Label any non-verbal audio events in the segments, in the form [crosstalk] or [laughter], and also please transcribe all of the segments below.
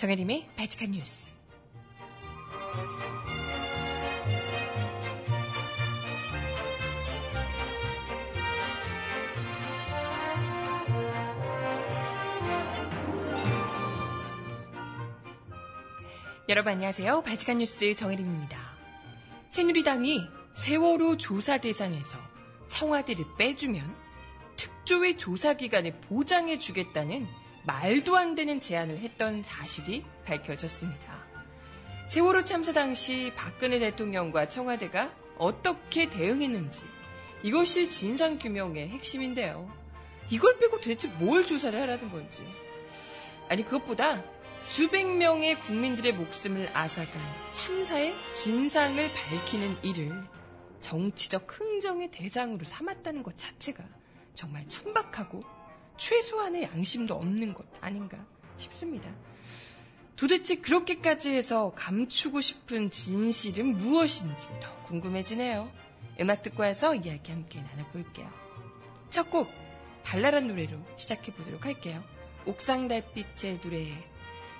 정혜림의 바칙한 뉴스. 여러분 안녕하세요. 바칙한 뉴스 정혜림입니다. 새누리당이 세월호 조사 대상에서 청와대를 빼주면 특조위 조사 기간을 보장해 주겠다는 말도 안 되는 제안을 했던 사실이 밝혀졌습니다. 세월호 참사 당시 박근혜 대통령과 청와대가 어떻게 대응했는지 이것이 진상규명의 핵심인데요. 이걸 빼고 도대체 뭘 조사를 하라는 건지. 아니, 그것보다 수백 명의 국민들의 목숨을 앗아간 참사의 진상을 밝히는 일을 정치적 흥정의 대상으로 삼았다는 것 자체가 정말 천박하고 최소한의 양심도 없는 것 아닌가 싶습니다. 도대체 그렇게까지 해서 감추고 싶은 진실은 무엇인지 더 궁금해지네요. 음악 듣고 와서 이야기 함께 나눠볼게요. 첫 곡, 발랄한 노래로 시작해보도록 할게요. 옥상 달빛의 노래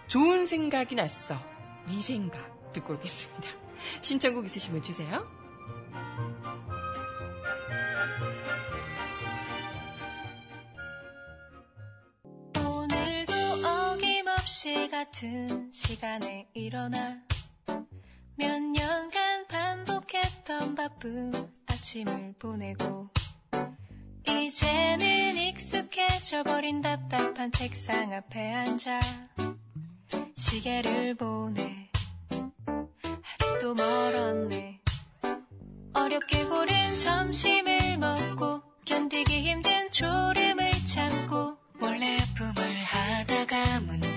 좋은 생각이 났어. 네 생각 듣고 오겠습니다. [laughs] 신청곡 있으시면 주세요. 시 같은 시간에 일어나 몇 년간 반복했던 바쁜 아침을 보내고 이제는 익숙해져 버린 답답한 책상 앞에 앉아 시계를 보네 아직도 멀었네. 어렵게 고른 점심을 먹고 견디기 힘든 졸음을 참고 몰래 품을 하다가 문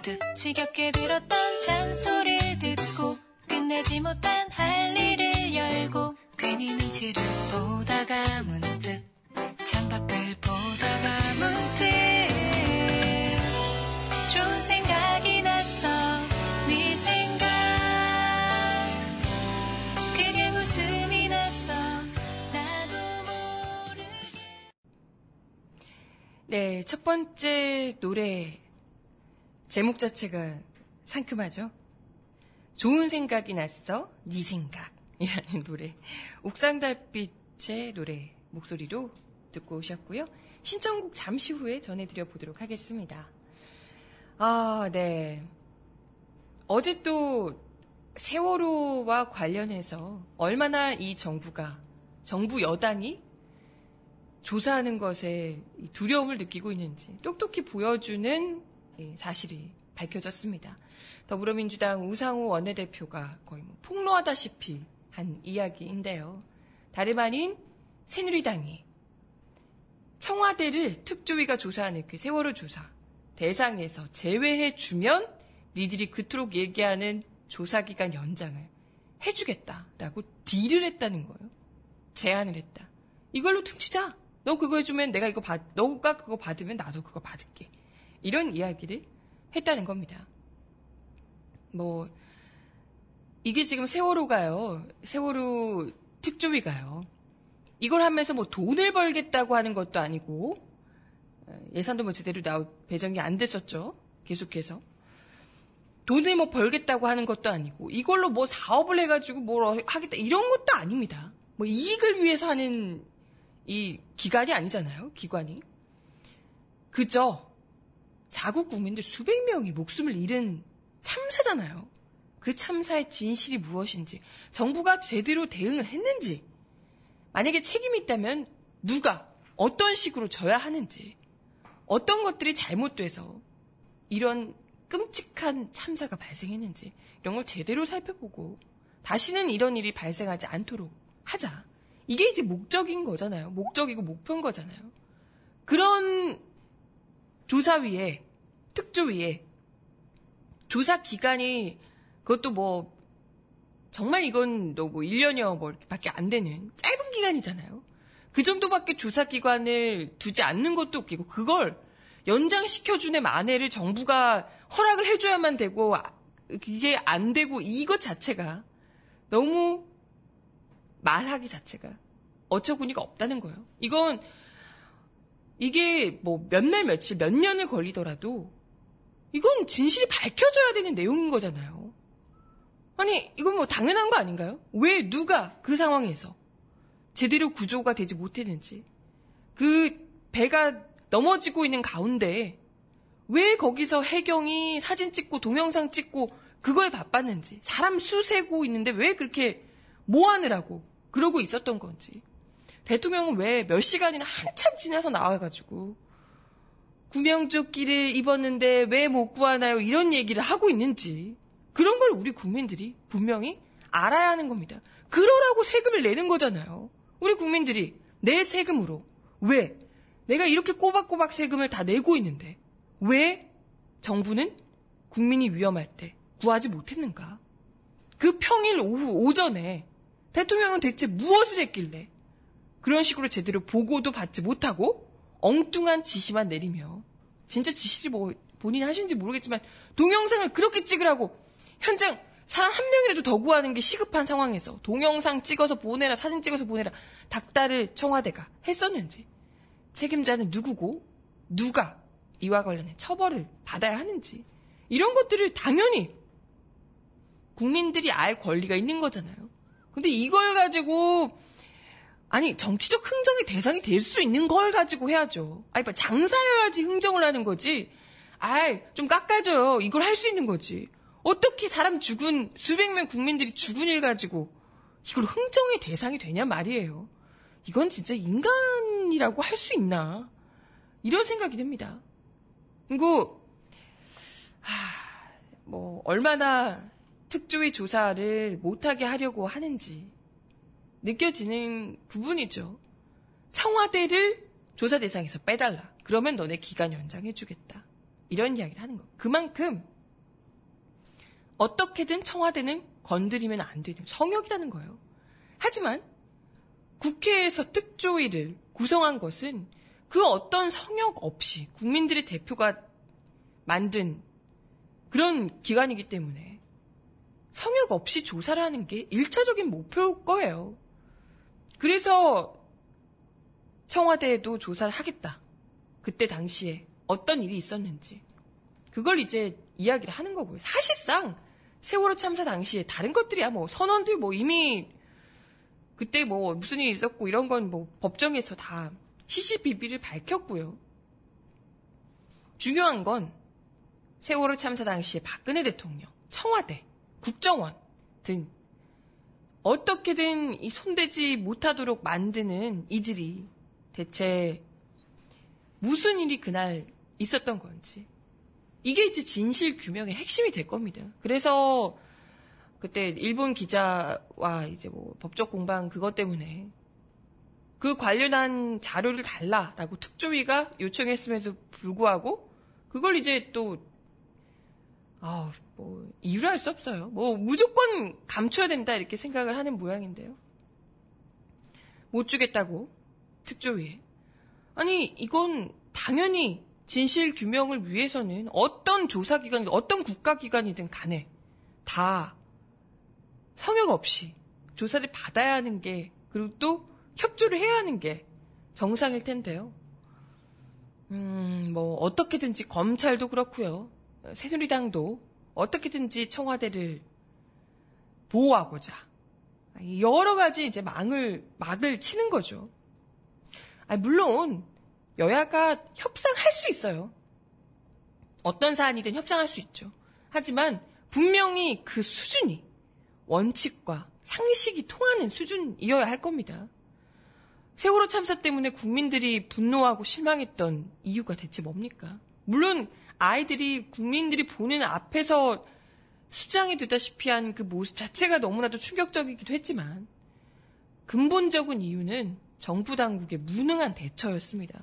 문득 지겹게 들었던 잔소리를 듣고 끝내지 못한 할 일을 열고 괜히 눈치를 보다가 문득 창밖을 보다가 문득 좋은 생각이 났어 네 생각. 그게 웃음이 났어 나도 모르게. 네, 첫 번째 노래 제목 자체가 상큼하죠. 좋은 생각이 났어, 네 생각이라는 [laughs] 노래. 옥상 달빛의 노래 목소리로 듣고 오셨고요. 신청곡 잠시 후에 전해드려 보도록 하겠습니다. 아, 네. 어제 또 세월호와 관련해서 얼마나 이 정부가, 정부 여당이 조사하는 것에 두려움을 느끼고 있는지 똑똑히 보여주는 예, 사실이 밝혀졌습니다. 더불어민주당 우상호 원내대표가 거의 뭐 폭로하다시피 한 이야기인데요. 다름 아닌 새누리당이 청와대를 특조위가 조사하는 그 세월호 조사 대상에서 제외해 주면 니들이 그토록 얘기하는 조사기간 연장을 해주겠다라고 딜을 했다는 거예요. 제안을 했다. 이걸로 퉁치자. 너 그거 해주면 내가 이거 받, 너가 그거 받으면 나도 그거 받을게. 이런 이야기를 했다는 겁니다. 뭐, 이게 지금 세월호가요. 세월호 특조위가요. 이걸 하면서 뭐 돈을 벌겠다고 하는 것도 아니고, 예산도 뭐 제대로 나오, 배정이 안 됐었죠. 계속해서. 돈을 뭐 벌겠다고 하는 것도 아니고, 이걸로 뭐 사업을 해가지고 뭘 하겠다, 이런 것도 아닙니다. 뭐 이익을 위해서 하는 이 기관이 아니잖아요. 기관이. 그저 자국 국민들 수백 명이 목숨을 잃은 참사잖아요. 그 참사의 진실이 무엇인지, 정부가 제대로 대응을 했는지, 만약에 책임이 있다면 누가, 어떤 식으로 져야 하는지, 어떤 것들이 잘못돼서 이런 끔찍한 참사가 발생했는지, 이런 걸 제대로 살펴보고, 다시는 이런 일이 발생하지 않도록 하자. 이게 이제 목적인 거잖아요. 목적이고 목표인 거잖아요. 그런 조사위에, 특조위에, 조사 기간이, 그것도 뭐, 정말 이건 너뭐 1년이요, 뭐, 이렇게 밖에 안 되는 짧은 기간이잖아요. 그 정도밖에 조사 기관을 두지 않는 것도 웃기고, 그걸 연장시켜주는 만회를 정부가 허락을 해줘야만 되고, 이게 안 되고, 이것 자체가 너무 말하기 자체가 어처구니가 없다는 거예요. 이건 이게 뭐 몇 날 며칠 몇 년을 걸리더라도 이건 진실이 밝혀져야 되는 내용인 거잖아요. 아니 이건 뭐 당연한 거 아닌가요? 왜 누가 그 상황에서 제대로 구조가 되지 못했는지 그 배가 넘어지고 있는 가운데 왜 거기서 해경이 사진 찍고 동영상 찍고 그거에 바빴는지 사람 수 세고 있는데 왜 그렇게 뭐 하느라고 그러고 있었던 건지 대통령은 왜 몇 시간이나 한참 지나서 나와가지고 구명조끼를 입었는데 왜 못 구하나요? 이런 얘기를 하고 있는지 그런 걸 우리 국민들이 분명히 알아야 하는 겁니다. 그러라고 세금을 내는 거잖아요. 우리 국민들이 내 세금으로 왜 내가 이렇게 꼬박꼬박 세금을 다 내고 있는데 왜 정부는 국민이 위험할 때 구하지 못했는가? 그 평일 오후 오전에 대통령은 대체 무엇을 했길래 그런 식으로 제대로 보고도 받지 못하고 엉뚱한 지시만 내리며 진짜 지시를 뭐 본인이 하시는지 모르겠지만 동영상을 그렇게 찍으라고 현장 사람 한 명이라도 더 구하는 게 시급한 상황에서 동영상 찍어서 보내라 사진 찍어서 보내라 닥달을 청와대가 했었는지 책임자는 누구고 누가 이와 관련해 처벌을 받아야 하는지 이런 것들을 당연히 국민들이 알 권리가 있는 거잖아요. 근데 이걸 가지고 아니 정치적 흥정의 대상이 될 수 있는 걸 가지고 해야죠. 아니 뭐 장사여야지 흥정을 하는 거지. 아이 좀 깎아줘요. 이걸 할 수 있는 거지. 어떻게 사람 죽은 수백 명 국민들이 죽은 일 가지고 이걸 흥정의 대상이 되냐 말이에요. 이건 진짜 인간이라고 할 수 있나 이런 생각이 듭니다. 그리고 하, 뭐 얼마나 특조위 조사를 못하게 하려고 하는지 느껴지는 부분이죠. 청와대를 조사 대상에서 빼달라. 그러면 너네 기간 연장해주겠다. 이런 이야기를 하는 거. 그만큼 어떻게든 청와대는 건드리면 안 되는 성역이라는 거예요. 하지만 국회에서 특조위를 구성한 것은 그 어떤 성역 없이 국민들의 대표가 만든 그런 기관이기 때문에 성역 없이 조사를 하는 게 1차적인 목표일 거예요. 그래서 청와대에도 조사를 하겠다. 그때 당시에 어떤 일이 있었는지. 그걸 이제 이야기를 하는 거고요. 사실상 세월호 참사 당시에 다른 것들이야 뭐 선원들 뭐 이미 그때 뭐 무슨 일이 있었고 이런 건 뭐 법정에서 다 시시비비를 밝혔고요. 중요한 건 세월호 참사 당시에 박근혜 대통령, 청와대, 국정원 등 어떻게든 이 손대지 못하도록 만드는 이들이 대체 무슨 일이 그날 있었던 건지 이게 이제 진실 규명의 핵심이 될 겁니다. 그래서 그때 일본 기자와 이제 뭐 법적 공방 그것 때문에 그 관련한 자료를 달라라고 특조위가 요청했음에도 불구하고 그걸 이제 또 아, 뭐 이유를 알 수 없어요. 뭐 무조건 감춰야 된다 이렇게 생각을 하는 모양인데요. 못 주겠다고 특조위에. 아니 이건 당연히 진실 규명을 위해서는 어떤 조사기관, 어떤 국가기관이든 간에 다 성역 없이 조사를 받아야 하는 게 그리고 또 협조를 해야 하는 게 정상일 텐데요. 음, 뭐 어떻게든지 검찰도 그렇고요. 새누리당도 어떻게든지 청와대를 보호하고자 여러 가지 이제 망을 막을 치는 거죠. 아니, 물론 여야가 협상할 수 있어요. 어떤 사안이든 협상할 수 있죠. 하지만 분명히 그 수준이 원칙과 상식이 통하는 수준이어야 할 겁니다. 세월호 참사 때문에 국민들이 분노하고 실망했던 이유가 대체 뭡니까? 물론 아이들이 국민들이 보는 앞에서 수장이 되다시피 한 그 모습 자체가 너무나도 충격적이기도 했지만 근본적인 이유는 정부 당국의 무능한 대처였습니다.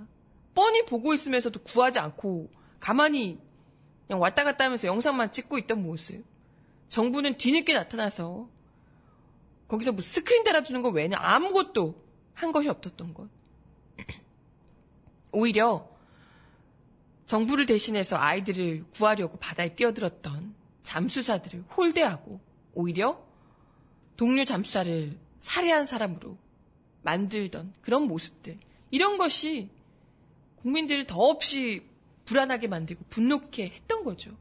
뻔히 보고 있으면서도 구하지 않고 가만히 그냥 왔다 갔다 하면서 영상만 찍고 있던 모습. 정부는 뒤늦게 나타나서 거기서 뭐 스크린 달아주는 거 외에는 아무것도 한 것이 없었던 것. [clears throat] 오히려 정부를 대신해서 아이들을 구하려고 바다에 뛰어들었던 잠수사들을 홀대하고 오히려 동료 잠수사를 살해한 사람으로 만들던 그런 모습들. 이런 것이 국민들을 더없이 불안하게 만들고 분노케 했던 거죠.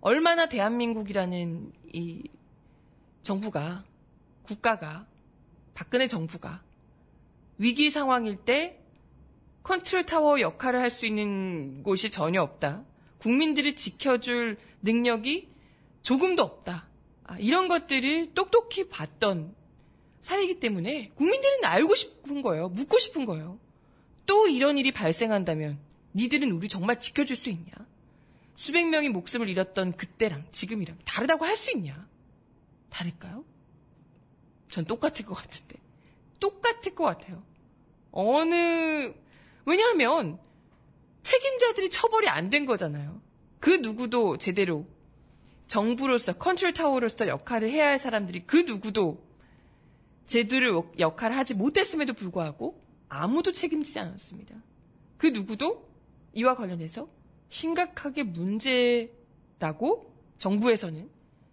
얼마나 대한민국이라는 이 정부가, 국가가, 박근혜 정부가 위기 상황일 때 컨트롤 타워 역할을 할 수 있는 곳이 전혀 없다. 국민들을 지켜줄 능력이 조금도 없다. 아, 이런 것들을 똑똑히 봤던 사례이기 때문에 국민들은 알고 싶은 거예요. 묻고 싶은 거예요. 또 이런 일이 발생한다면 니들은 우리 정말 지켜줄 수 있냐? 수백 명이 목숨을 잃었던 그때랑 지금이랑 다르다고 할 수 있냐? 다를까요? 전 똑같을 것 같은데. 똑같을 것 같아요. 어느, 왜냐하면 책임자들이 처벌이 안 된 거잖아요. 그 누구도 제대로 정부로서 컨트롤 타워로서 역할을 해야 할 사람들이 그 누구도 제대로 역할을 하지 못했음에도 불구하고 아무도 책임지지 않았습니다. 그 누구도 이와 관련해서 심각하게 문제라고 정부에서는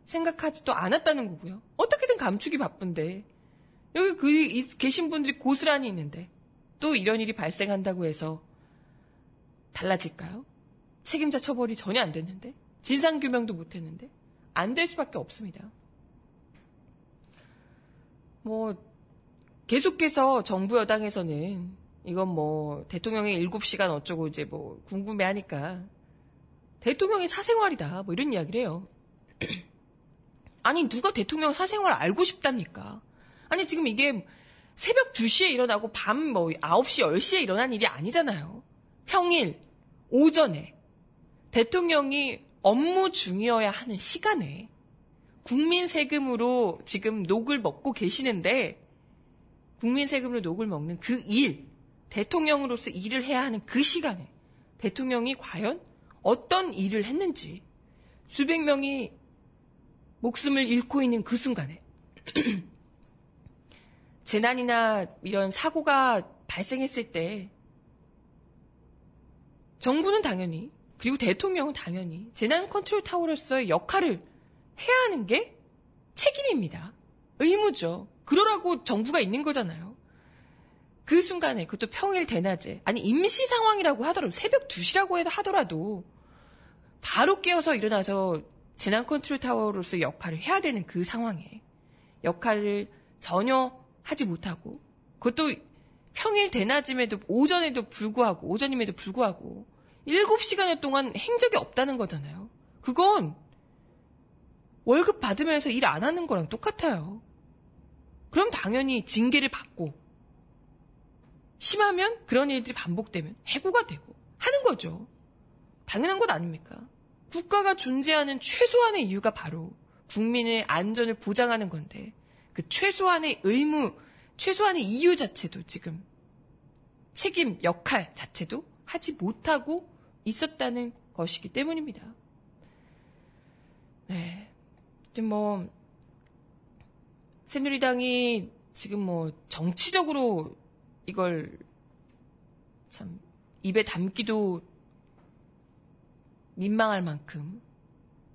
생각하지도 않았다는 거고요. 어떻게든 감추기 바쁜데 여기 그 계신 분들이 고스란히 있는데 또 이런 일이 발생한다고 해서 달라질까요? 책임자 처벌이 전혀 안 됐는데 진상규명도 못 했는데 안 될 수밖에 없습니다. 뭐 계속해서 정부 여당에서는 이건 뭐 대통령의 7시간 어쩌고 이제 뭐 궁금해하니까 대통령의 사생활이다 뭐 이런 이야기를 해요. [clears throat] 아니 누가 대통령 사생활 알고 싶답니까? 아니 지금 이게 새벽 2시에 일어나고 밤 뭐 9시 10시에 일어난 일이 아니잖아요. 평일 오전에 대통령이 업무 중이어야 하는 시간에 국민 세금으로 지금 녹을 먹고 계시는데 국민 세금으로 녹을 먹는 그 일, 대통령으로서 일을 해야 하는 그 시간에 대통령이 과연 어떤 일을 했는지 수백 명이 목숨을 잃고 있는 그 순간에 [clears throat] 재난이나 이런 사고가 발생했을 때 정부는 당연히 그리고 대통령은 당연히 재난 컨트롤 타워로서의 역할을 해야 하는 게 책임입니다. 의무죠. 그러라고 정부가 있는 거잖아요. 그 순간에 그것도 평일 대낮에 아니 임시 상황이라고 하더라도 새벽 2시라고 하더라도 바로 깨어서 일어나서 재난 컨트롤 타워로서 역할을 해야 되는 그 상황에 역할을 전혀 하지 못하고 그것도 평일 대낮임에도 오전에도 불구하고 오전임에도 불구하고 7시간 동안 행적이 없다는 거잖아요. 그건 월급 받으면서 일 안 하는 거랑 똑같아요. 그럼 당연히 징계를 받고 심하면 그런 일들이 반복되면 해고가 되고 하는 거죠. 당연한 것 아닙니까? 국가가 존재하는 최소한의 이유가 바로 국민의 안전을 보장하는 건데 그 최소한의 의무, 최소한의 이유 자체도 지금 책임, 역할 자체도 하지 못하고 있었다는 것이기 때문입니다. 네. 지금 뭐, 새누리당이 지금 뭐 정치적으로 이걸 참 입에 담기도 민망할 만큼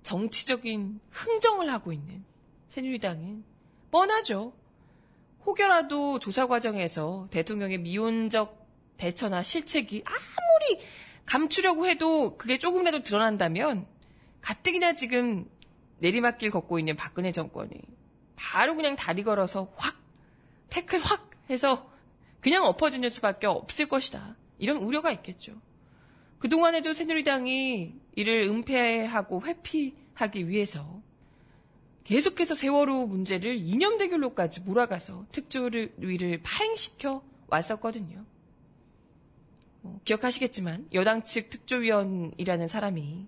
정치적인 흥정을 하고 있는 새누리당은 뻔하죠. 혹여라도 조사 과정에서 대통령의 미온적 대처나 실책이 아무리 감추려고 해도 그게 조금이라도 드러난다면 가뜩이나 지금 내리막길 걷고 있는 박근혜 정권이 바로 그냥 다리 걸어서 확 태클 확 해서 그냥 엎어지는 수밖에 없을 것이다. 이런 우려가 있겠죠. 그동안에도 새누리당이 이를 은폐하고 회피하기 위해서 계속해서 세월호 문제를 이념 대결로까지 몰아가서 특조위를 파행시켜 왔었거든요. 뭐 기억하시겠지만 여당 측 특조위원이라는 사람이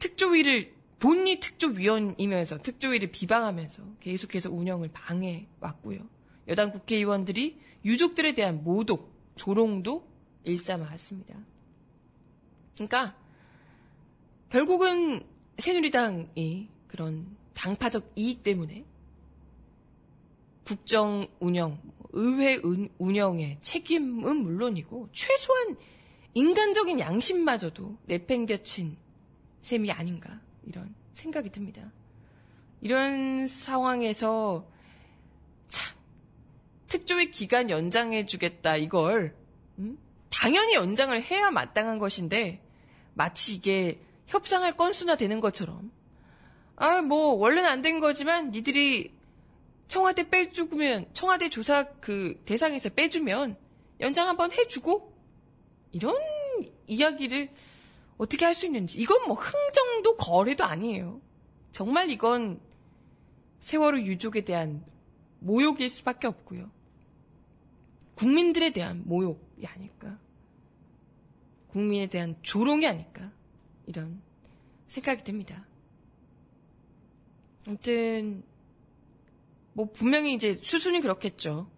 특조위를 본인이 특조위원이면서 특조위를 비방하면서 계속해서 운영을 방해 왔고요. 여당 국회의원들이 유족들에 대한 모독, 조롱도 일삼아왔습니다. 그러니까 결국은 새누리당이 그런 당파적 이익 때문에 국정 운영, 의회 운영의 책임은 물론이고 최소한 인간적인 양심마저도 내팽겨친 셈이 아닌가 이런 생각이 듭니다. 이런 상황에서 참 특조위 기간 연장해주겠다 이걸 음? 당연히 연장을 해야 마땅한 것인데 마치 이게 협상할 건수나 되는 것처럼 아 뭐 원래는 안 된 거지만 니들이 청와대 빼주면 청와대 조사 그 대상에서 빼주면 연장 한번 해주고 이런 이야기를 어떻게 할 수 있는지 이건 뭐 흥정도 거래도 아니에요. 정말 이건 세월호 유족에 대한 모욕일 수밖에 없고요. 국민들에 대한 모욕이 아닐까. 국민에 대한 조롱이 아닐까. 이런 생각이 듭니다. 아무튼 뭐 분명히 이제 수순이 그렇겠죠.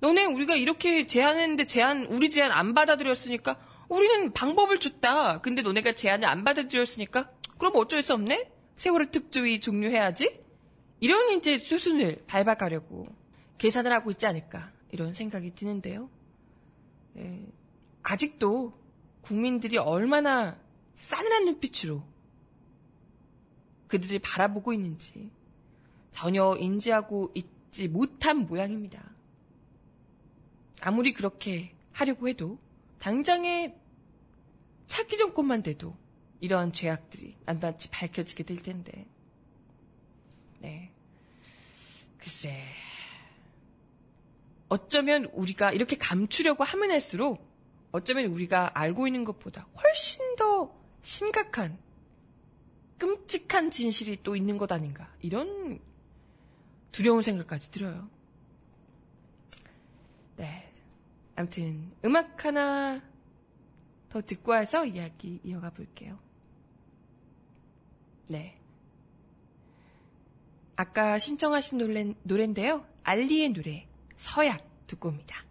너네 우리가 이렇게 제안했는데 제안 우리 제안 안 받아들였으니까 우리는 방법을 줬다. 근데 너네가 제안을 안 받아들였으니까 그럼 어쩔 수 없네. 세월호 특조위 종료해야지. 이런 이제 수순을 밟아가려고 계산을 하고 있지 않을까 이런 생각이 드는데요. 예, 아직도 국민들이 얼마나 싸늘한 눈빛으로 그들을 바라보고 있는지 전혀 인지하고 있지 못한 모양입니다. 아무리 그렇게 하려고 해도 당장에 차기 정권만 돼도 이러한 죄악들이 낱낱이 밝혀지게 될 텐데. 네. 글쎄. 어쩌면 우리가 이렇게 감추려고 하면 할수록 어쩌면 우리가 알고 있는 것보다 훨씬 더 심각한 끔찍한 진실이 또 있는 것 아닌가. 이런 두려운 생각까지 들어요. 네. 아무튼, 음악 하나 더 듣고 와서 이야기 이어가 볼게요. 네. 아까 신청하신 노래, 노래인데요. 알리의 노래, 서약 듣고 옵니다.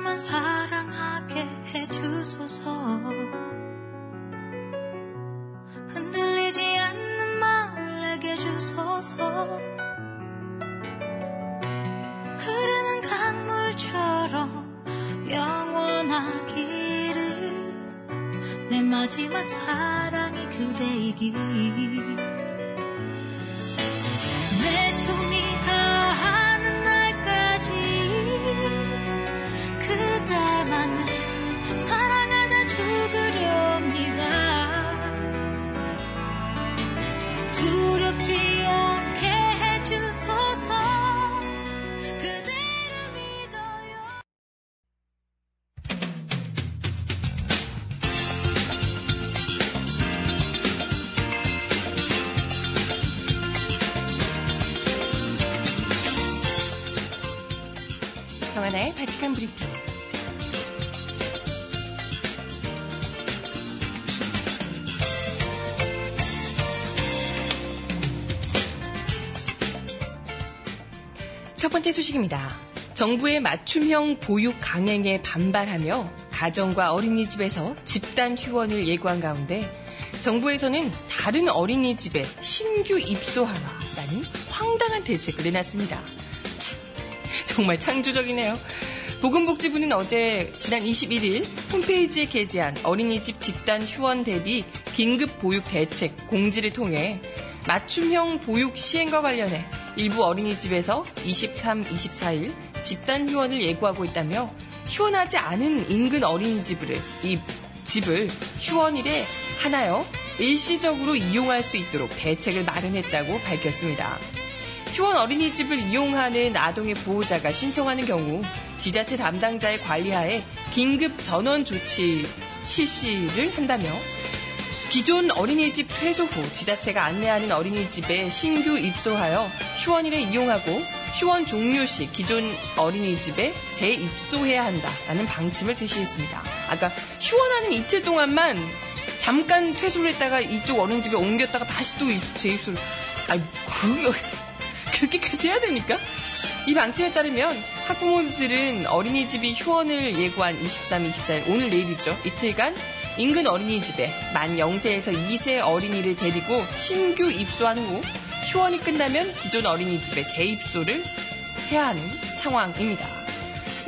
한 사람만 사랑하게 해주소서. 흔들리지 않는 마음을 내게 주소서. 흐르는 강물처럼 영원하기를 내 마지막 사랑이 그대이길 바칙한 브리핑. 첫 번째 소식입니다. 정부의 맞춤형 보육 강행에 반발하며 가정과 어린이집에서 집단 휴원을 예고한 가운데 정부에서는 다른 어린이집에 신규 입소하라라는 황당한 대책을 내놨습니다. 참, 정말 창조적이네요. 보건복지부는 어제 지난 21일 홈페이지에 게재한 어린이집 집단 휴원 대비 긴급 보육 대책 공지를 통해 맞춤형 보육 시행과 관련해 일부 어린이집에서 23, 24일 집단 휴원을 예고하고 있다며 휴원하지 않은 인근 어린이집을 이 집을 휴원일에 하나여 일시적으로 이용할 수 있도록 대책을 마련했다고 밝혔습니다. 휴원 어린이집을 이용하는 아동의 보호자가 신청하는 경우 지자체 담당자의 관리하에 긴급 전원 조치 실시를 한다며 기존 어린이집 퇴소 후 지자체가 안내하는 어린이집에 신규 입소하여 휴원일에 이용하고 휴원 종료 시 기존 어린이집에 재입소해야 한다라는 방침을 제시했습니다. 아까 휴원하는 이틀 동안만 잠깐 퇴소를 했다가 이쪽 어린이집에 옮겼다가 다시 또 입- 재입소를 아 그, [laughs] 그렇게까지 해야 되니까? 이 방침에 따르면 학부모들은 어린이집이 휴원을 예고한 23, 24일 오늘 내일이죠. 이틀간 인근 어린이집에 만 0세에서 2세 어린이를 데리고 신규 입소한 후 휴원이 끝나면 기존 어린이집에 재입소를 해야 하는 상황입니다.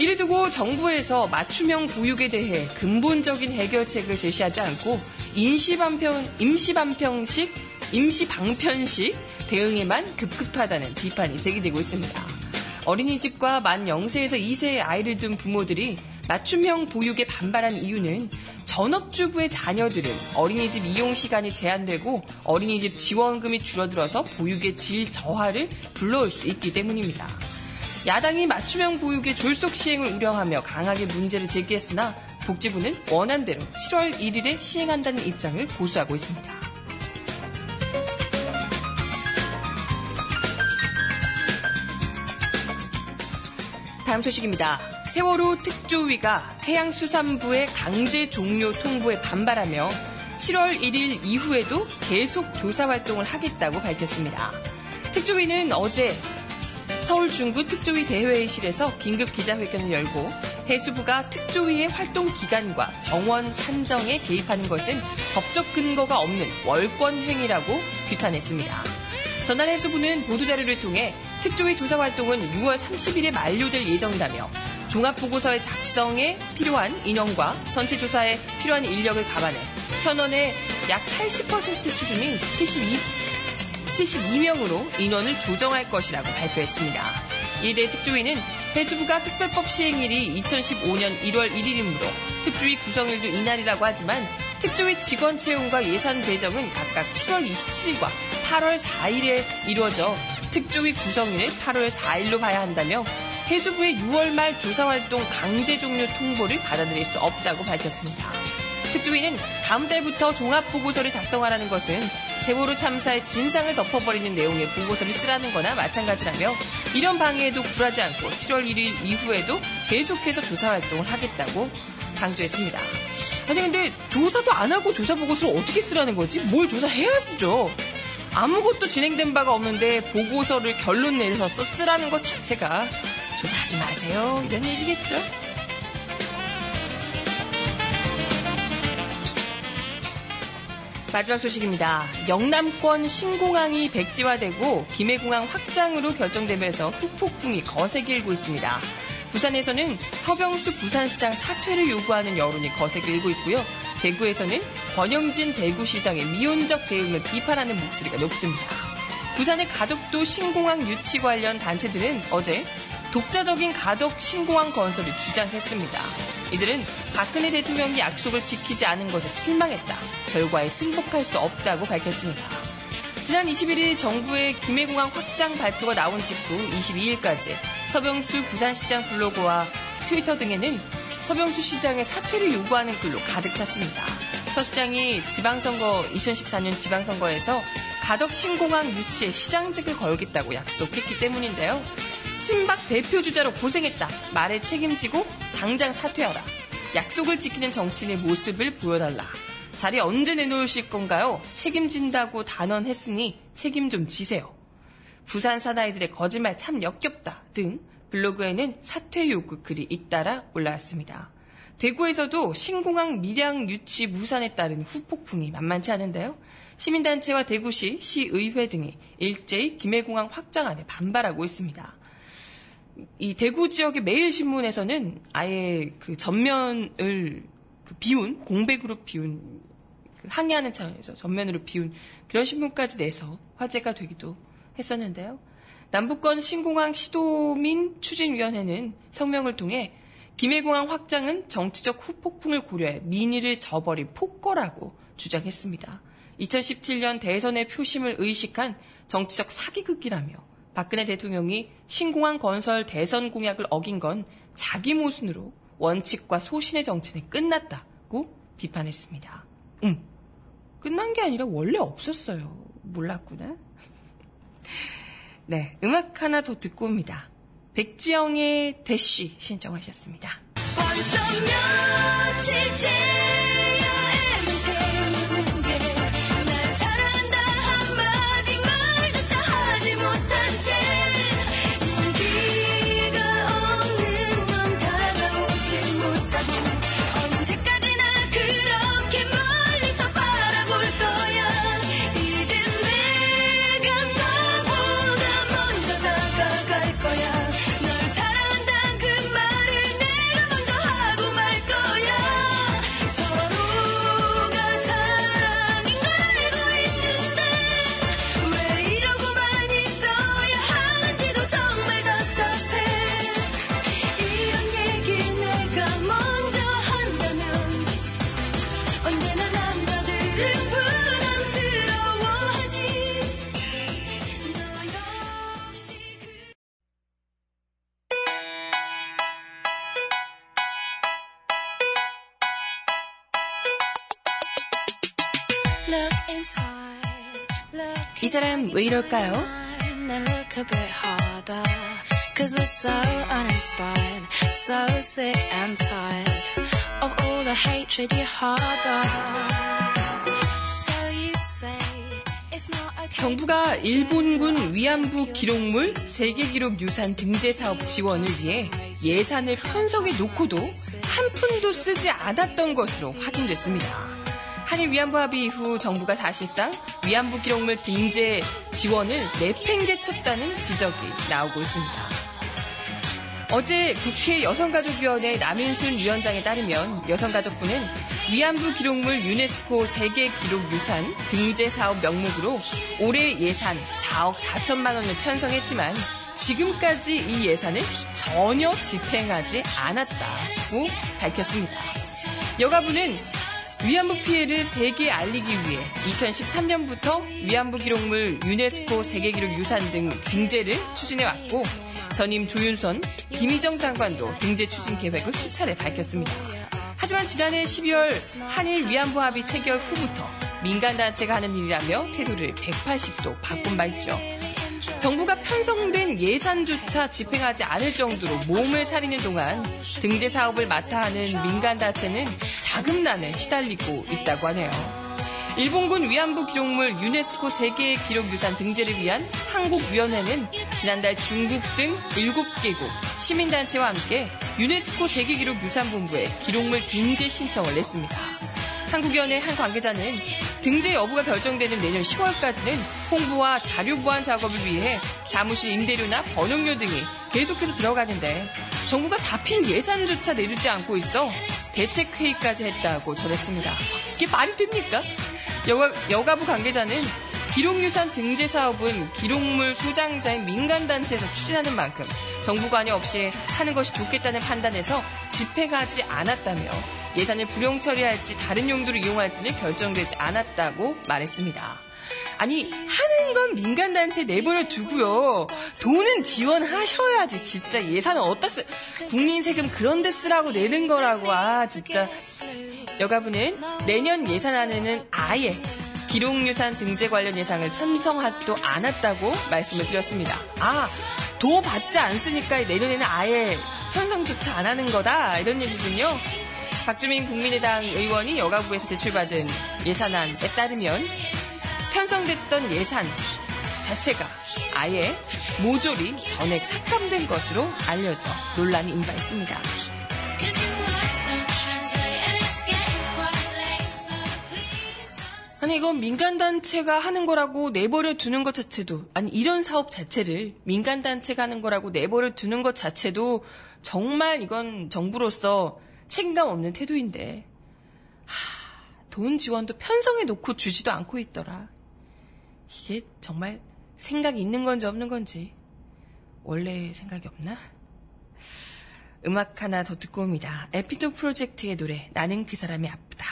이를 두고 정부에서 맞춤형 보육에 대해 근본적인 해결책을 제시하지 않고 임시방편, 임시방편식, 임시방편식 대응에만 급급하다는 비판이 제기되고 있습니다. 어린이집과 만 0세에서 2세의 아이를 둔 부모들이 맞춤형 보육에 반발한 이유는 전업주부의 자녀들은 어린이집 이용 시간이 제한되고 어린이집 지원금이 줄어들어서 보육의 질 저하를 불러올 수 있기 때문입니다. 야당이 맞춤형 보육의 졸속 시행을 우려하며 강하게 문제를 제기했으나 복지부는 원안대로 7월 1일에 시행한다는 입장을 고수하고 있습니다. 다음 소식입니다. 세월호 특조위가 해양수산부의 강제 종료 통보에 반발하며 7월 1일 이후에도 계속 조사 활동을 하겠다고 밝혔습니다. 특조위는 어제 서울 중구 특조위 대회의실에서 긴급 기자회견을 열고 해수부가 특조위의 활동 기간과 정원 산정에 개입하는 것은 법적 근거가 없는 월권 행위라고 규탄했습니다. 전날 해수부는 보도자료를 통해 특조위 조사 활동은 6월 30일에 만료될 예정이라며 종합보고서의 작성에 필요한 인원과 선체조사에 필요한 인력을 감안해 현원의 약 80% 수준인 72, 72명으로 인원을 조정할 것이라고 발표했습니다. 이에 대해 특조위는 해수부가 특별법 시행일이 2015년 1월 1일이므로 특조위 구성일도 이날이라고 하지만 특조위 직원 채용과 예산 배정은 각각 7월 27일과 8월 4일에 이루어져 특조위 구성일을 8월 4일로 봐야 한다며 해수부의 6월 말 조사활동 강제 종료 통보를 받아들일 수 없다고 밝혔습니다. 특조위는 다음 달부터 종합보고서를 작성하라는 것은 세월호 참사의 진상을 덮어버리는 내용의 보고서를 쓰라는 거나 마찬가지라며 이런 방해에도 굴하지 않고 7월 1일 이후에도 계속해서 조사활동을 하겠다고 강조했습니다. 아니 근데 조사도 안 하고 조사 보고서를 어떻게 쓰라는 거지? 뭘 조사해야 쓰죠. 아무것도 진행된 바가 없는데 보고서를 결론 내서 쓰라는 것 자체가 조사하지 마세요. 이런 얘기겠죠? 마지막 소식입니다. 영남권 신공항이 백지화되고 김해공항 확장으로 결정되면서 후폭풍이 거세게 일고 있습니다. 부산에서는 서병수 부산시장 사퇴를 요구하는 여론이 거세게 일고 있고요. 대구에서는 권영진 대구시장의 미온적 대응을 비판하는 목소리가 높습니다. 부산의 가덕도 신공항 유치 관련 단체들은 어제 독자적인 가덕 신공항 건설을 주장했습니다. 이들은 박근혜 대통령이 약속을 지키지 않은 것에 실망했다. 결과에 승복할 수 없다고 밝혔습니다. 지난 21일 정부의 김해공항 확장 발표가 나온 직후 22일까지 서병수 부산시장 블로그와 트위터 등에는 서병수 시장의 사퇴를 요구하는 글로 가득 찼습니다. 서 시장이 지방선거 2014년 지방선거에서 가덕 신공항 유치에 시장직을 걸겠다고 약속했기 때문인데요. 친박 대표 주자로 고생했다. 말에 책임지고 당장 사퇴하라. 약속을 지키는 정치인의 모습을 보여달라. 자리 언제 내놓으실 건가요? 책임진다고 단언했으니 책임 좀 지세요. 부산 사나이들의 거짓말 참 역겹다 등 블로그에는 사퇴 요구 글이 잇따라 올라왔습니다. 대구에서도 신공항 밀양 유치 무산에 따른 후폭풍이 만만치 않은데요. 시민단체와 대구시, 시의회 등이 일제히 김해공항 확장안에 반발하고 있습니다. 이 대구 지역의 매일신문에서는 아예 그 전면을 그 비운 공백으로 비운 그 항의하는 차원에서 전면으로 비운 그런 신문까지 내서 화제가 되기도 했었는데요. 남북권 신공항 시도민 추진위원회는 성명을 통해 김해공항 확장은 정치적 후폭풍을 고려해 민의를 저버린 폭거라고 주장했습니다. 2017년 대선의 표심을 의식한 정치적 사기극이라며 박근혜 대통령이 신공항 건설 대선 공약을 어긴 건 자기 모순으로 원칙과 소신의 정치는 끝났다고 비판했습니다. 응. 끝난 게 아니라 원래 없었어요. 몰랐구나. 네, 음악 하나 더 듣고 옵니다. 백지영의 대쉬 신청하셨습니다. 사람 왜 이럴까요? Then look a bit harder. Cause we're so uninspired, so sick and tired of all the hatred you harbor. So you say it's not okay. 정부가 일본군 위안부 기록물 세계 기록 유산 등재 사업 지원을 위해 예산을 편성해 놓고도 한 푼도 쓰지 않았던 것으로 확인됐습니다. 한일 위안부 합의 이후 정부가 사실상 위안부 기록물 등재 지원을 내팽개쳤다는 지적이 나오고 있습니다. 어제 국회 여성가족위원회 남인순 위원장에 따르면 여성가족부는 위안부 기록물 유네스코 세계기록유산 등재 사업 명목으로 올해 예산 4억 4천만 원을 편성했지만 지금까지 이 예산을 전혀 집행하지 않았다고 밝혔습니다. 여가부는 위안부 피해를 세계에 알리기 위해 2013년부터 위안부 기록물 유네스코 세계기록 유산 등 등재를 추진해왔고 전임 조윤선, 김희정 장관도 등재 추진 계획을 수차례 밝혔습니다. 하지만 지난해 12월 한일 위안부 합의 체결 후부터 민간단체가 하는 일이라며 태도를 180도 바꾼 바 있죠. 정부가 편성된 예산조차 집행하지 않을 정도로 몸을 사리는 동안 등재 사업을 맡아 하는 민간 단체는 자금난에 시달리고 있다고 하네요. 일본군 위안부 기록물 유네스코 세계 기록유산 등재를 위한 한국위원회는 지난달 중국 등 7개국 시민단체와 함께 유네스코 세계기록유산본부에 기록물 등재 신청을 냈습니다. 한국위원회 한 관계자는 등재 여부가 결정되는 내년 10월까지는 홍보와 자료 보완 작업을 위해 사무실 임대료나 번역료 등이 계속해서 들어가는데 정부가 잡힌 예산조차 내주지 않고 있어 대책 회의까지 했다고 전했습니다. 이게 말이 됩니까? 여가, 여가부 관계자는 기록유산 등재 사업은 기록물 소장자인 민간단체에서 추진하는 만큼 정부 관여 없이 하는 것이 좋겠다는 판단에서 집행하지 않았다며 예산을 불용 처리할지 다른 용도로 이용할지는 결정되지 않았다고 말했습니다. 아니 하는 건 민간단체 내버려 두고요. 돈은 지원하셔야지 진짜 예산은 어디다 쓰 국민 세금 그런 데 쓰라고 내는 거라고 아 진짜 여가부는 내년 예산안에는 아예 기록유산 등재 관련 예산을 편성하지도 않았다고 말씀을 드렸습니다. 아, 도 받지 않으니까 내년에는 아예 편성조차 안 하는 거다 이런 얘기군요. 박주민 국민의당 의원이 여가부에서 제출받은 예산안에 따르면 편성됐던 예산 자체가 아예 모조리 전액 삭감된 것으로 알려져 논란이 please. 아니 이건 민간 단체가 하는 거라고 내버려 두는 것 자체도 아니 이런 사업 자체를 민간 단체가 하는 거라고 내버려 두는 것 자체도 정말 이건 정부로서 책임감 없는 태도인데 하, 돈 지원도 편성해 놓고 주지도 않고 있더라. 이게 정말 생각이 있는 건지 없는 건지 원래 생각이 없나? 음악 하나 더 듣고 옵니다. 에피도 프로젝트의 노래 나는 그 사람이 아프다.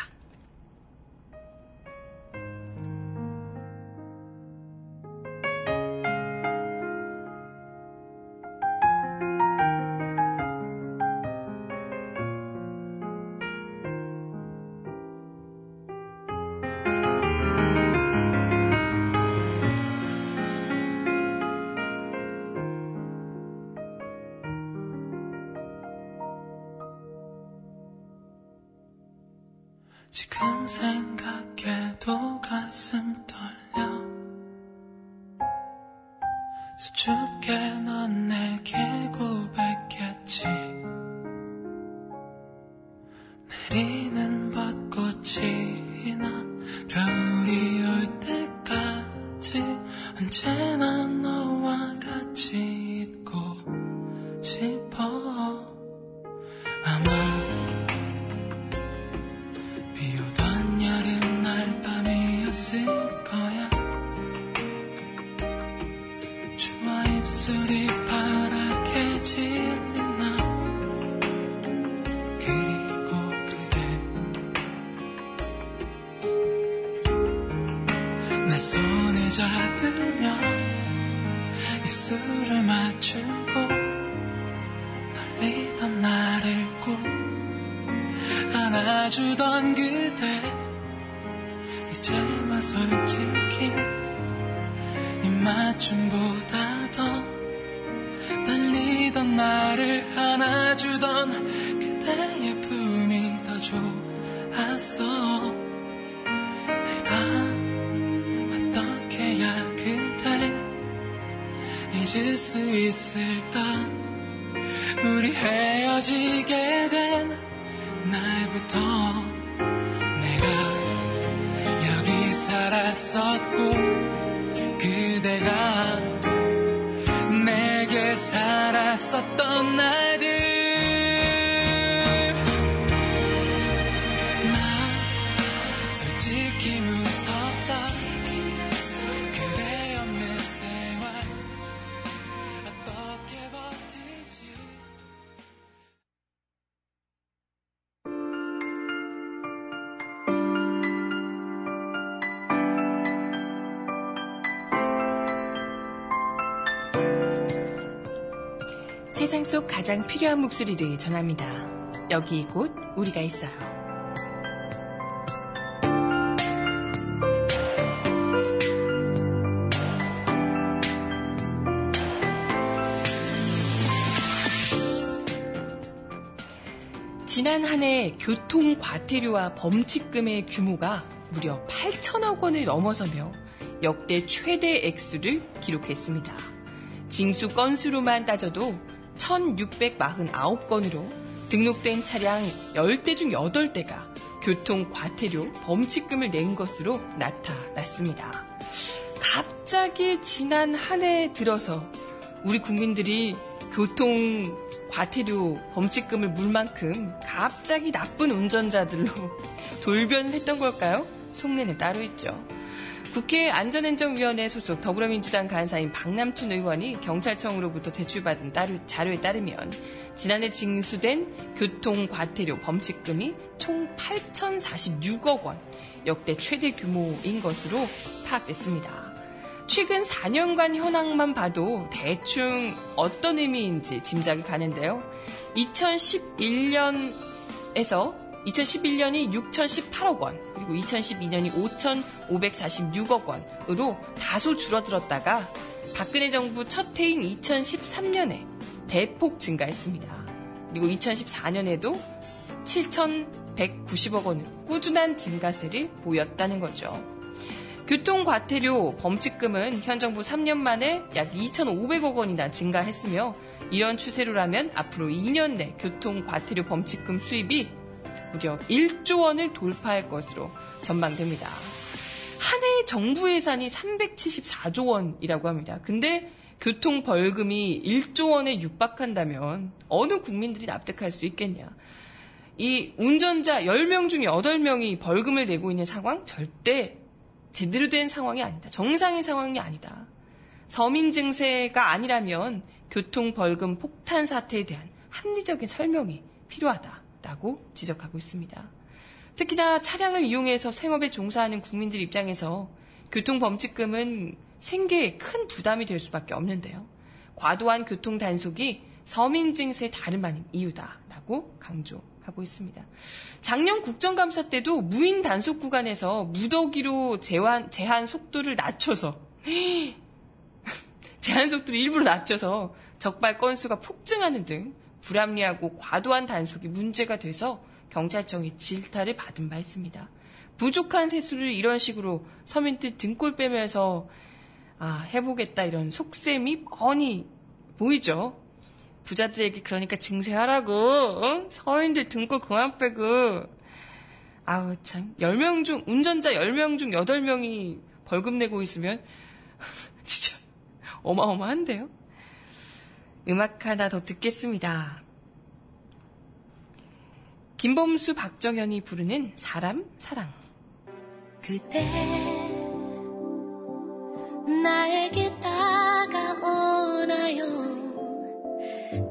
솔직히 입맞춤보다 더 달리던 나를 안아주던 그대의 품이 더 좋았어. 내가 어떻게 해야 그댈 잊을 수 있을까? 우리 헤어지게 된 날부터 살았었고 그대가 내게 살았었던 날들 가장 필요한 목소리를 전합니다. 여기 곧 우리가 있어요. 지난 한 해 교통 과태료와 범칙금의 규모가 무려 8천억 원을 넘어서며 역대 최대 액수를 기록했습니다. 징수 건수로만 따져도 1649건으로 등록된 차량 10대 중 8대가 교통 과태료 범칙금을 낸 것으로 나타났습니다. 갑자기 지난 한 해 들어서 우리 국민들이 교통 과태료 범칙금을 물 만큼 갑자기 나쁜 운전자들로 [laughs] 돌변을 했던 걸까요? 속내는 따로 있죠. 국회 안전행정위원회 소속 더불어민주당 간사인 박남춘 의원이 경찰청으로부터 제출받은 자료에 따르면 지난해 징수된 교통과태료 범칙금이 총 8,046억 원, 역대 최대 규모인 것으로 파악됐습니다. 최근 4년간 현황만 봐도 대충 어떤 의미인지 짐작이 가는데요. 2011년에서 2011년이 6,018억 원, 그리고 2012년이 5,546억 원으로 다소 줄어들었다가 박근혜 정부 첫 해인 2013년에 대폭 증가했습니다. 그리고 2014년에도 7,190억 원으로 꾸준한 증가세를 보였다는 거죠. 교통과태료 범칙금은 현 정부 3년 만에 약 2,500억 원이나 증가했으며 이런 추세로라면 앞으로 2년 내 교통과태료 범칙금 수입이 무려 1조 원을 돌파할 것으로 전망됩니다. 한 해 정부 예산이 374조 원이라고 합니다. 근데 교통 벌금이 1조 원에 육박한다면 어느 국민들이 납득할 수 있겠냐. 이 운전자 10명 중에 8명이 벌금을 내고 있는 상황 절대 제대로 된 상황이 아니다. 정상의 상황이 아니다. 서민 증세가 아니라면 교통 벌금 폭탄 사태에 대한 합리적인 설명이 필요하다 라고 지적하고 있습니다. 특히나 차량을 이용해서 생업에 종사하는 국민들 입장에서 교통범칙금은 생계에 큰 부담이 될 수밖에 없는데요. 과도한 교통 단속이 서민 증세의 다름 아닌 이유다라고 강조하고 있습니다. 작년 국정감사 때도 무인 단속 구간에서 무더기로 제한, 제한 속도를 낮춰서 [gasps] 제한 속도를 일부러 낮춰서 적발 건수가 폭증하는 등 불합리하고 과도한 단속이 문제가 돼서 경찰청이 질타를 받은 바 있습니다. 부족한 세수를 이런 식으로 서민들 등골 빼면서 아, 해보겠다 이런 속셈이 뻔히 보이죠. 부자들에게 그러니까 증세하라고 어? 서민들 등골 그만 빼고 아우 참 10명 중 운전자 10명 중 8명이 벌금 내고 있으면 [laughs] 진짜 어마어마한데요. 음악 하나 더 듣겠습니다. 김범수 박정현이 부르는 사람 사랑. 그대 나에게 다가오나요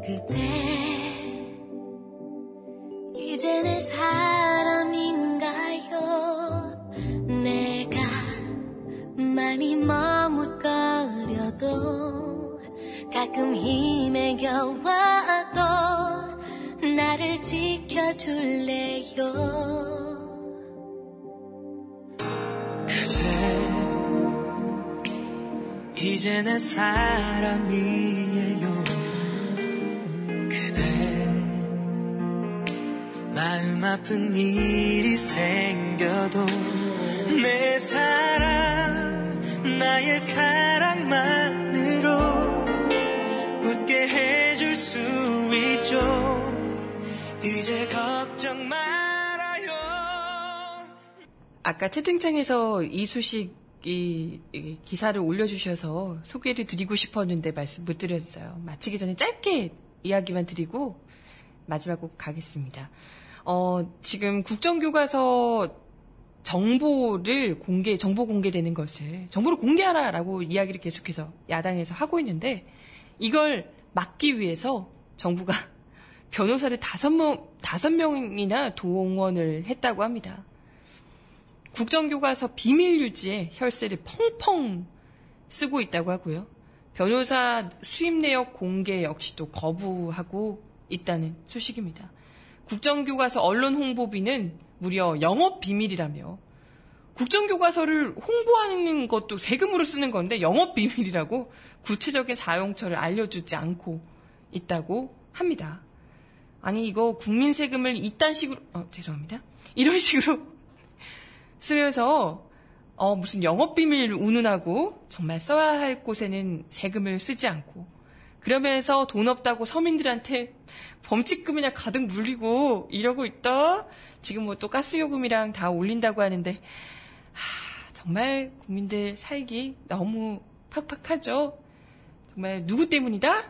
그대 이제 내 사람인가요 내가 많이 머뭇거려도 가끔 힘에 겨워도 나를 지켜줄래요? 그대 이제 내 사람이에요. 그대 마음 아픈 일이 생겨도 내 사랑 나의 사랑만 아까 채팅창에서 이 소식이 이 기사를 올려주셔서 소개를 드리고 싶었는데 말씀 못 드렸어요. 마치기 전에 짧게 이야기만 드리고 마지막 곡 가겠습니다. 어, 지금 국정교과서 정보를 공개, 정보 공개되는 것을 정보를 공개하라라고 이야기를 계속해서 야당에서 하고 있는데 이걸 막기 위해서 정부가 [laughs] 변호사를 다섯 명, 다섯 명이나 동원을 했다고 합니다. 국정교과서 비밀 유지에 혈세를 펑펑 쓰고 있다고 하고요. 변호사 수입 내역 공개 역시도 거부하고 있다는 소식입니다. 국정교과서 언론 홍보비는 무려 영업 비밀이라며 국정교과서를 홍보하는 것도 세금으로 쓰는 건데 영업 비밀이라고 구체적인 사용처를 알려주지 않고 있다고 합니다. 아니 이거 국민 세금을 이딴 식으로 어, 죄송합니다. 이런 식으로 쓰면서 어, 무슨 영업 비밀 운운하고 정말 써야 할 곳에는 세금을 쓰지 않고 그러면서 돈 없다고 서민들한테 범칙금이나 가득 물리고 이러고 있다. 지금 뭐 또 가스요금이랑 다 올린다고 하는데 하, 정말 국민들 살기 너무 팍팍하죠. 정말 누구 때문이다? 하,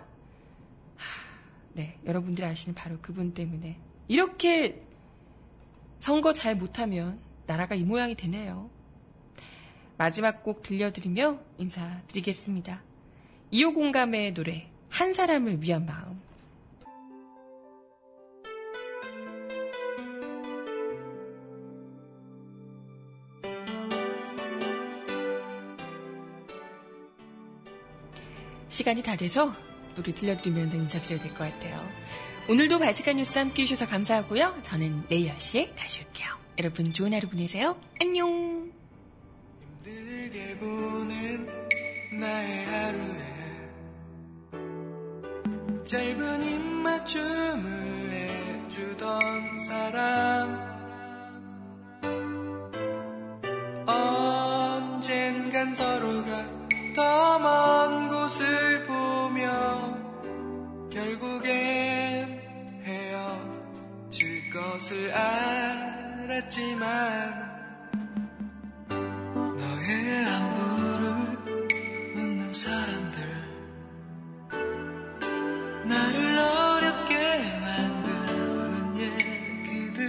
네, 여러분들이 아시는 바로 그분 때문에 이렇게 선거 잘 못하면 나라가 이 모양이 되네요. 마지막 곡 들려드리며 인사드리겠습니다. 2호 공감의 노래 한 사람을 위한 마음 시간이 다 돼서 노래 들려드리면서 인사드려야 될 것 같아요. 오늘도 발칙한 뉴스 함께 해주셔서 감사하고요. 저는 내일 10시에 다시 올게요. 여러분 좋은 하루 보내세요. 안녕! 짧은 입맞춤을 해주던 사람 언젠간 서로가 더 먼 곳을 보며 결국엔 헤어질 것을 알 았지만 너의 안부를 묻는 사람들 나를 어렵게 만드는 얘기들.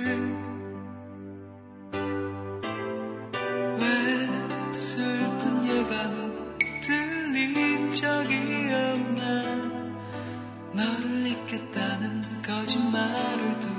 왜 슬픈 예감은 들린 적이 없나? 너를 잊겠다는 거짓말을 돌아오